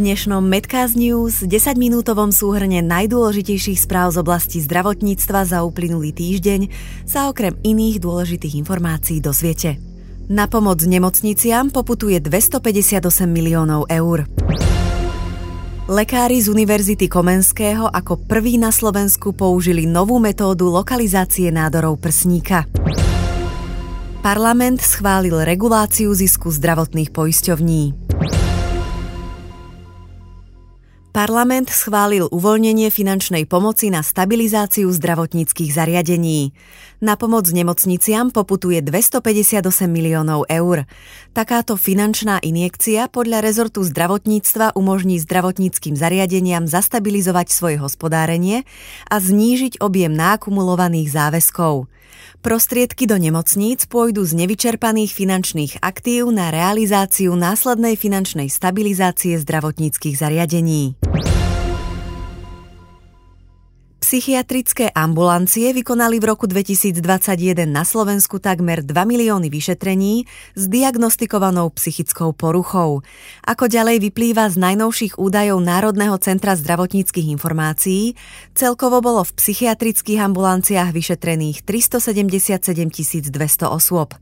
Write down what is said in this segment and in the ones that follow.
dnešnom Medcast News 10-minútovom súhrne najdôležitejších správ z oblasti zdravotníctva za uplynulý týždeň sa okrem iných dôležitých informácií dozviete. Na pomoc nemocniciam poputuje 258 miliónov eur. Lekári z Univerzity Komenského ako prví na Slovensku použili novú metódu lokalizácie nádorov prsníka. Parlament schválil reguláciu zisku zdravotných poisťovní. Parlament schválil uvoľnenie finančnej pomoci na stabilizáciu zdravotníckých zariadení. Na pomoc nemocniciam poputuje 258 miliónov eur. Takáto finančná injekcia podľa rezortu zdravotníctva umožní zdravotníckým zariadeniam zastabilizovať svoje hospodárenie a znížiť objem nákumulovaných záväzkov. Prostriedky do nemocníc pôjdu z nevyčerpaných finančných aktív na realizáciu následnej finančnej stabilizácie zdravotníckých zariadení. Psychiatrické ambulancie vykonali v roku 2021 na Slovensku takmer 2 milióny vyšetrení s diagnostikovanou psychickou poruchou. Ako ďalej vyplýva z najnovších údajov Národného centra zdravotníckých informácií, celkovo bolo v psychiatrických ambulanciách vyšetrených 377 200 osôb.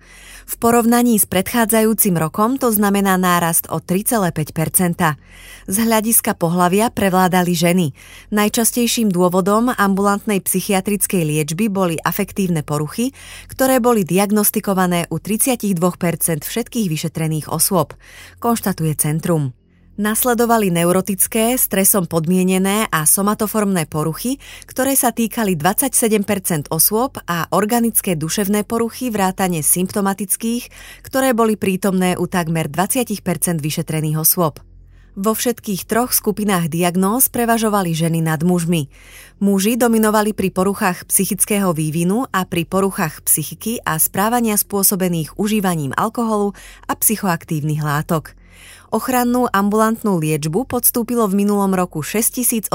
V porovnaní s predchádzajúcim rokom to znamená nárast o 3,5% Z hľadiska pohlavia prevládali ženy. Najčastejším dôvodom ambulantnej psychiatrickej liečby boli afektívne poruchy, ktoré boli diagnostikované u 32% všetkých vyšetrených osôb, konštatuje centrum. Nasledovali neurotické, stresom podmienené a somatoformné poruchy, ktoré sa týkali 27% osôb a organické duševné poruchy vrátane symptomatických, ktoré boli prítomné u takmer 20% vyšetrených osôb. Vo všetkých troch skupinách diagnóz prevažovali ženy nad mužmi. Muži dominovali pri poruchách psychického vývinu a pri poruchách psychiky a správania spôsobených užívaním alkoholu a psychoaktívnych látok. Ochrannú ambulantnú liečbu podstúpilo v minulom roku 6814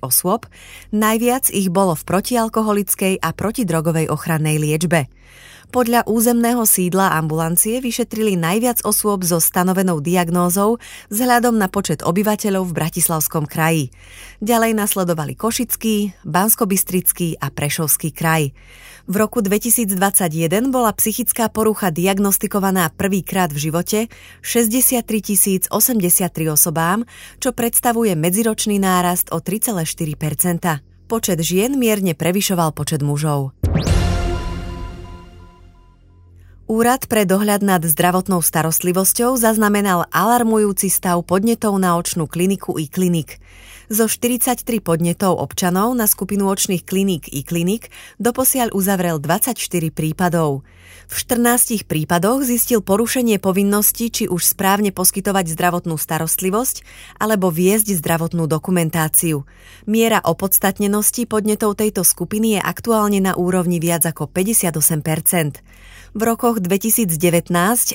osôb, najviac ich bolo v protialkoholickej a protidrogovej ochrannej liečbe. Podľa územného sídla ambulancie vyšetrili najviac osôb so stanovenou diagnózou vzhľadom na počet obyvateľov v Bratislavskom kraji. Ďalej nasledovali Košický, Banskobystrický a Prešovský kraj. V roku 2021 bola psychická porucha diagnostikovaná prvýkrát v živote 63 083 osobám, čo predstavuje medziročný nárast o 3,4% Počet žien mierne prevyšoval počet mužov. Úrad pre dohľad nad zdravotnou starostlivosťou zaznamenal alarmujúci stav podnetov na očnú kliniku i klinik. Zo 43 podnetov občanov na skupinu očných kliník i klinik doposiaľ uzavrel 24 prípadov. V 14 prípadoch zistil porušenie povinnosti či už správne poskytovať zdravotnú starostlivosť alebo viesť zdravotnú dokumentáciu. Miera opodstatnenosti podnetov tejto skupiny je aktuálne na úrovni viac ako 58 v rokoch 2019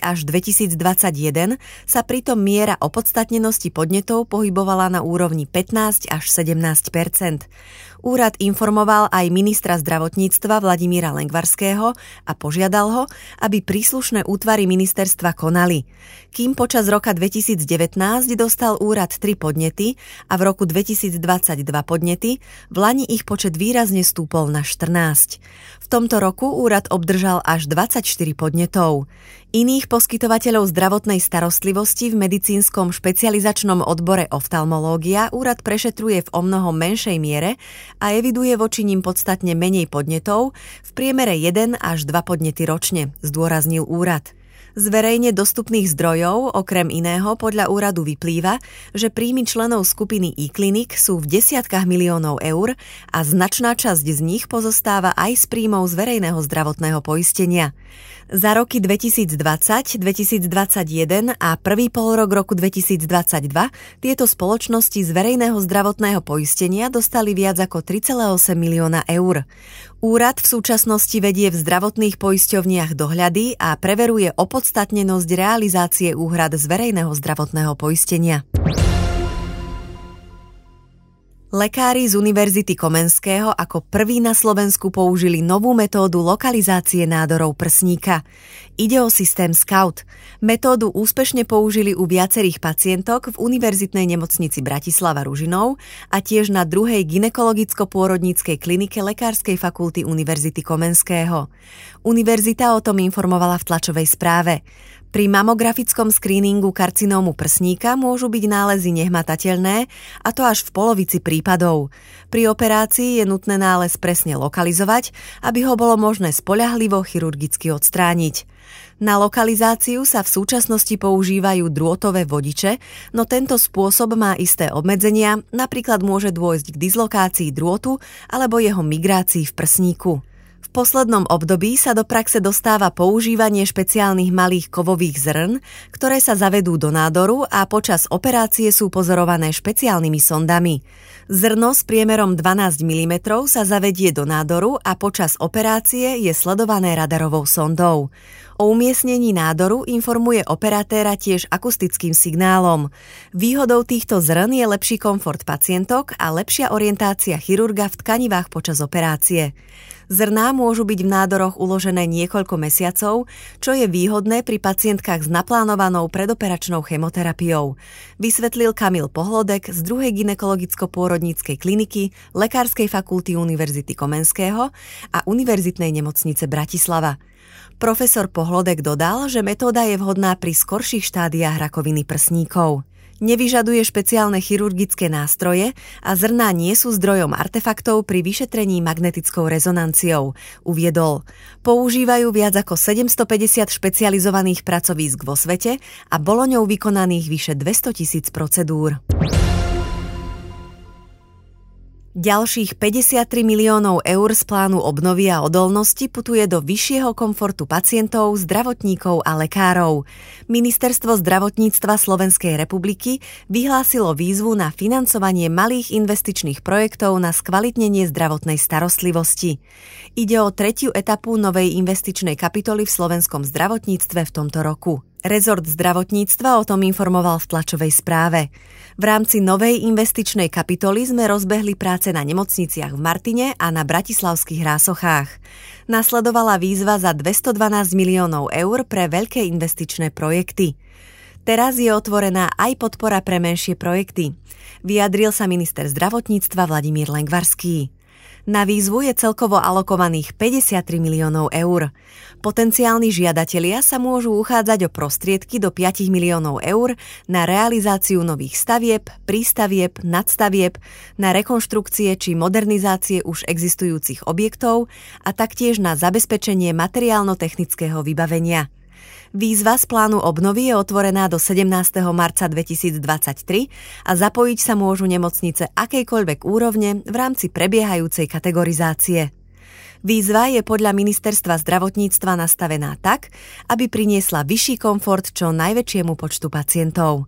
až 2021 sa pritom miera opodstatnenosti podnetov pohybovala na úrovni 15 až 17 Úrad informoval aj ministra zdravotníctva Vladimíra Lengvarského a požiadal ho, aby príslušné útvary ministerstva konali. Kým počas roka 2019 dostal úrad 3 podnety a v roku 2022 podnety, v Lani ich počet výrazne stúpol na 14. V tomto roku úrad obdržal až 24 podnetov. Iných poskytovateľov zdravotnej starostlivosti v medicínskom špecializačnom odbore oftalmológia úrad prešetruje v omnoho menšej miere a eviduje voči ním podstatne menej podnetov, v priemere 1 až 2 podnety ročne, zdôraznil úrad. Z verejne dostupných zdrojov, okrem iného, podľa úradu vyplýva, že príjmy členov skupiny e-klinik sú v desiatkách miliónov eur a značná časť z nich pozostáva aj z príjmov z verejného zdravotného poistenia. Za roky 2020, 2021 a prvý polrok roku 2022 tieto spoločnosti z verejného zdravotného poistenia dostali viac ako 3,8 milióna eur. Úrad v súčasnosti vedie v zdravotných poisťovniach dohľady a preveruje opodstatnenosť realizácie úhrad z verejného zdravotného poistenia. Lekári z Univerzity Komenského ako prví na Slovensku použili novú metódu lokalizácie nádorov prsníka. Ide o systém SCOUT. Metódu úspešne použili u viacerých pacientok v Univerzitnej nemocnici Bratislava Ružinov a tiež na druhej ginekologicko-pôrodníckej klinike Lekárskej fakulty Univerzity Komenského. Univerzita o tom informovala v tlačovej správe. Pri mamografickom screeningu karcinómu prsníka môžu byť nálezy nehmatateľné, a to až v polovici prípadov. Pri operácii je nutné nález presne lokalizovať, aby ho bolo možné spoľahlivo chirurgicky odstrániť. Na lokalizáciu sa v súčasnosti používajú drôtové vodiče, no tento spôsob má isté obmedzenia, napríklad môže dôjsť k dislokácii drôtu alebo jeho migrácii v prsníku. V poslednom období sa do praxe dostáva používanie špeciálnych malých kovových zrn, ktoré sa zavedú do nádoru a počas operácie sú pozorované špeciálnymi sondami. Zrno s priemerom 12 mm sa zavedie do nádoru a počas operácie je sledované radarovou sondou. O umiestnení nádoru informuje operatéra tiež akustickým signálom. Výhodou týchto zrn je lepší komfort pacientok a lepšia orientácia chirurga v tkanivách počas operácie. Zrná môžu byť v nádoroch uložené niekoľko mesiacov, čo je výhodné pri pacientkách s naplánovanou predoperačnou chemoterapiou. Vysvetlil Kamil Pohlodek z druhej ginekologicko-pôrodníckej kliniky Lekárskej fakulty Univerzity Komenského a Univerzitnej nemocnice Bratislava. Profesor Pohlodek dodal, že metóda je vhodná pri skorších štádiách rakoviny prsníkov nevyžaduje špeciálne chirurgické nástroje a zrná nie sú zdrojom artefaktov pri vyšetrení magnetickou rezonanciou, uviedol. Používajú viac ako 750 špecializovaných pracovísk vo svete a bolo ňou vykonaných vyše 200 tisíc procedúr. Ďalších 53 miliónov eur z plánu obnovy a odolnosti putuje do vyššieho komfortu pacientov, zdravotníkov a lekárov. Ministerstvo zdravotníctva Slovenskej republiky vyhlásilo výzvu na financovanie malých investičných projektov na skvalitnenie zdravotnej starostlivosti. Ide o tretiu etapu novej investičnej kapitoly v slovenskom zdravotníctve v tomto roku. Rezort zdravotníctva o tom informoval v tlačovej správe. V rámci novej investičnej kapitoly sme rozbehli práce na nemocniciach v Martine a na bratislavských rásochách. Nasledovala výzva za 212 miliónov eur pre veľké investičné projekty. Teraz je otvorená aj podpora pre menšie projekty. Vyjadril sa minister zdravotníctva Vladimír Lengvarský. Na výzvu je celkovo alokovaných 53 miliónov eur. Potenciálni žiadatelia sa môžu uchádzať o prostriedky do 5 miliónov eur na realizáciu nových stavieb, prístavieb, nadstavieb, na rekonštrukcie či modernizácie už existujúcich objektov a taktiež na zabezpečenie materiálno-technického vybavenia. Výzva z plánu obnovy je otvorená do 17. marca 2023 a zapojiť sa môžu nemocnice akejkoľvek úrovne v rámci prebiehajúcej kategorizácie. Výzva je podľa ministerstva zdravotníctva nastavená tak, aby priniesla vyšší komfort čo najväčšiemu počtu pacientov.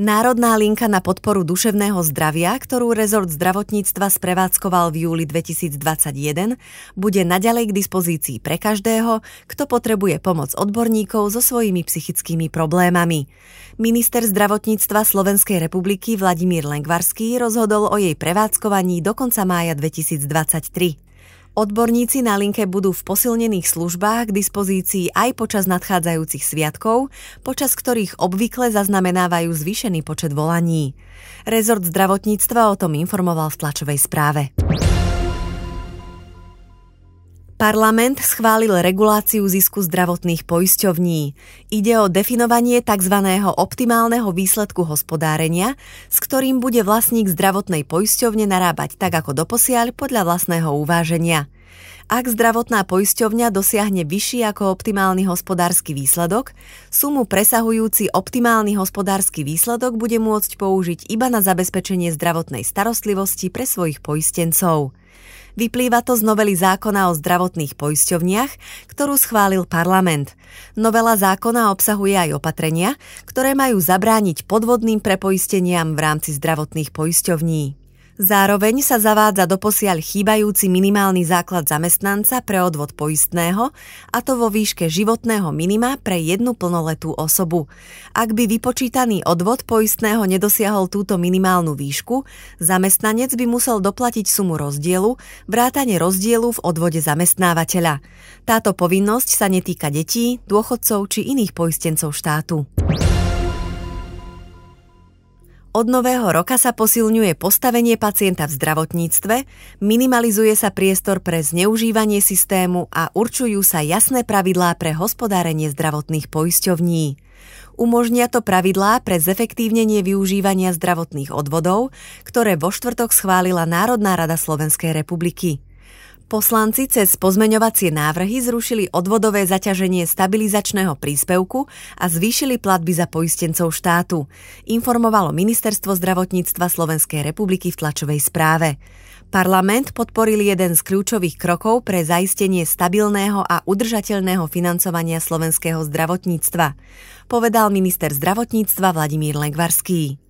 Národná linka na podporu duševného zdravia, ktorú rezort zdravotníctva sprevádzkoval v júli 2021, bude naďalej k dispozícii pre každého, kto potrebuje pomoc odborníkov so svojimi psychickými problémami. Minister zdravotníctva Slovenskej republiky Vladimír Lengvarský rozhodol o jej prevádzkovaní do konca mája 2023. Odborníci na linke budú v posilnených službách k dispozícii aj počas nadchádzajúcich sviatkov, počas ktorých obvykle zaznamenávajú zvýšený počet volaní. Rezort zdravotníctva o tom informoval v tlačovej správe. Parlament schválil reguláciu zisku zdravotných poisťovní. Ide o definovanie tzv. optimálneho výsledku hospodárenia, s ktorým bude vlastník zdravotnej poisťovne narábať tak ako doposiaľ podľa vlastného uváženia. Ak zdravotná poisťovňa dosiahne vyšší ako optimálny hospodársky výsledok, sumu presahujúci optimálny hospodársky výsledok bude môcť použiť iba na zabezpečenie zdravotnej starostlivosti pre svojich poistencov. Vyplýva to z novely zákona o zdravotných poisťovniach, ktorú schválil parlament. Novela zákona obsahuje aj opatrenia, ktoré majú zabrániť podvodným prepoisteniam v rámci zdravotných poisťovní. Zároveň sa zavádza doposiaľ chýbajúci minimálny základ zamestnanca pre odvod poistného, a to vo výške životného minima pre jednu plnoletú osobu. Ak by vypočítaný odvod poistného nedosiahol túto minimálnu výšku, zamestnanec by musel doplatiť sumu rozdielu, vrátane rozdielu v odvode zamestnávateľa. Táto povinnosť sa netýka detí, dôchodcov či iných poistencov štátu. Od nového roka sa posilňuje postavenie pacienta v zdravotníctve, minimalizuje sa priestor pre zneužívanie systému a určujú sa jasné pravidlá pre hospodárenie zdravotných poisťovní. Umožnia to pravidlá pre zefektívnenie využívania zdravotných odvodov, ktoré vo štvrtok schválila Národná rada Slovenskej republiky. Poslanci cez pozmeňovacie návrhy zrušili odvodové zaťaženie stabilizačného príspevku a zvýšili platby za poistencov štátu, informovalo Ministerstvo zdravotníctva Slovenskej republiky v tlačovej správe. Parlament podporil jeden z kľúčových krokov pre zaistenie stabilného a udržateľného financovania slovenského zdravotníctva, povedal minister zdravotníctva Vladimír Legvarský.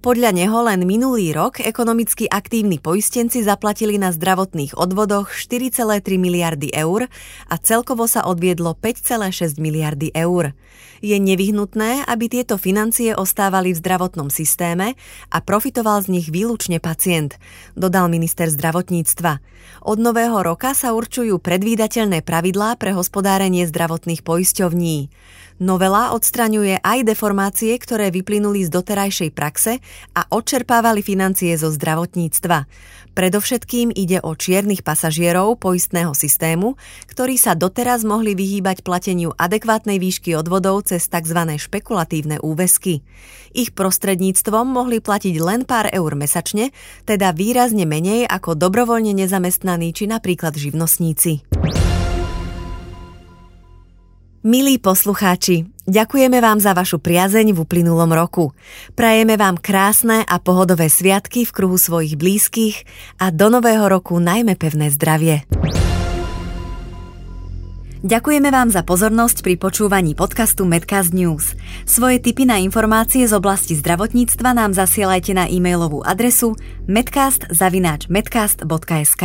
Podľa neho len minulý rok ekonomicky aktívni poistenci zaplatili na zdravotných odvodoch 4,3 miliardy eur a celkovo sa odviedlo 5,6 miliardy eur. Je nevyhnutné, aby tieto financie ostávali v zdravotnom systéme a profitoval z nich výlučne pacient, dodal minister zdravotníctva. Od nového roka sa určujú predvídateľné pravidlá pre hospodárenie zdravotných poisťovní. Novela odstraňuje aj deformácie, ktoré vyplynuli z doterajšej praxe a odčerpávali financie zo zdravotníctva. Predovšetkým ide o čiernych pasažierov poistného systému, ktorí sa doteraz mohli vyhýbať plateniu adekvátnej výšky odvodov cez tzv. špekulatívne úvesky. Ich prostredníctvom mohli platiť len pár eur mesačne, teda výrazne menej ako dobrovoľne nezamestnaní či napríklad živnostníci. Milí poslucháči, ďakujeme vám za vašu priazeň v uplynulom roku. Prajeme vám krásne a pohodové sviatky v kruhu svojich blízkych a do nového roku najmä pevné zdravie. Ďakujeme vám za pozornosť pri počúvaní podcastu Medcast News. Svoje tipy na informácie z oblasti zdravotníctva nám zasielajte na e-mailovú adresu medcast.medcast.sk.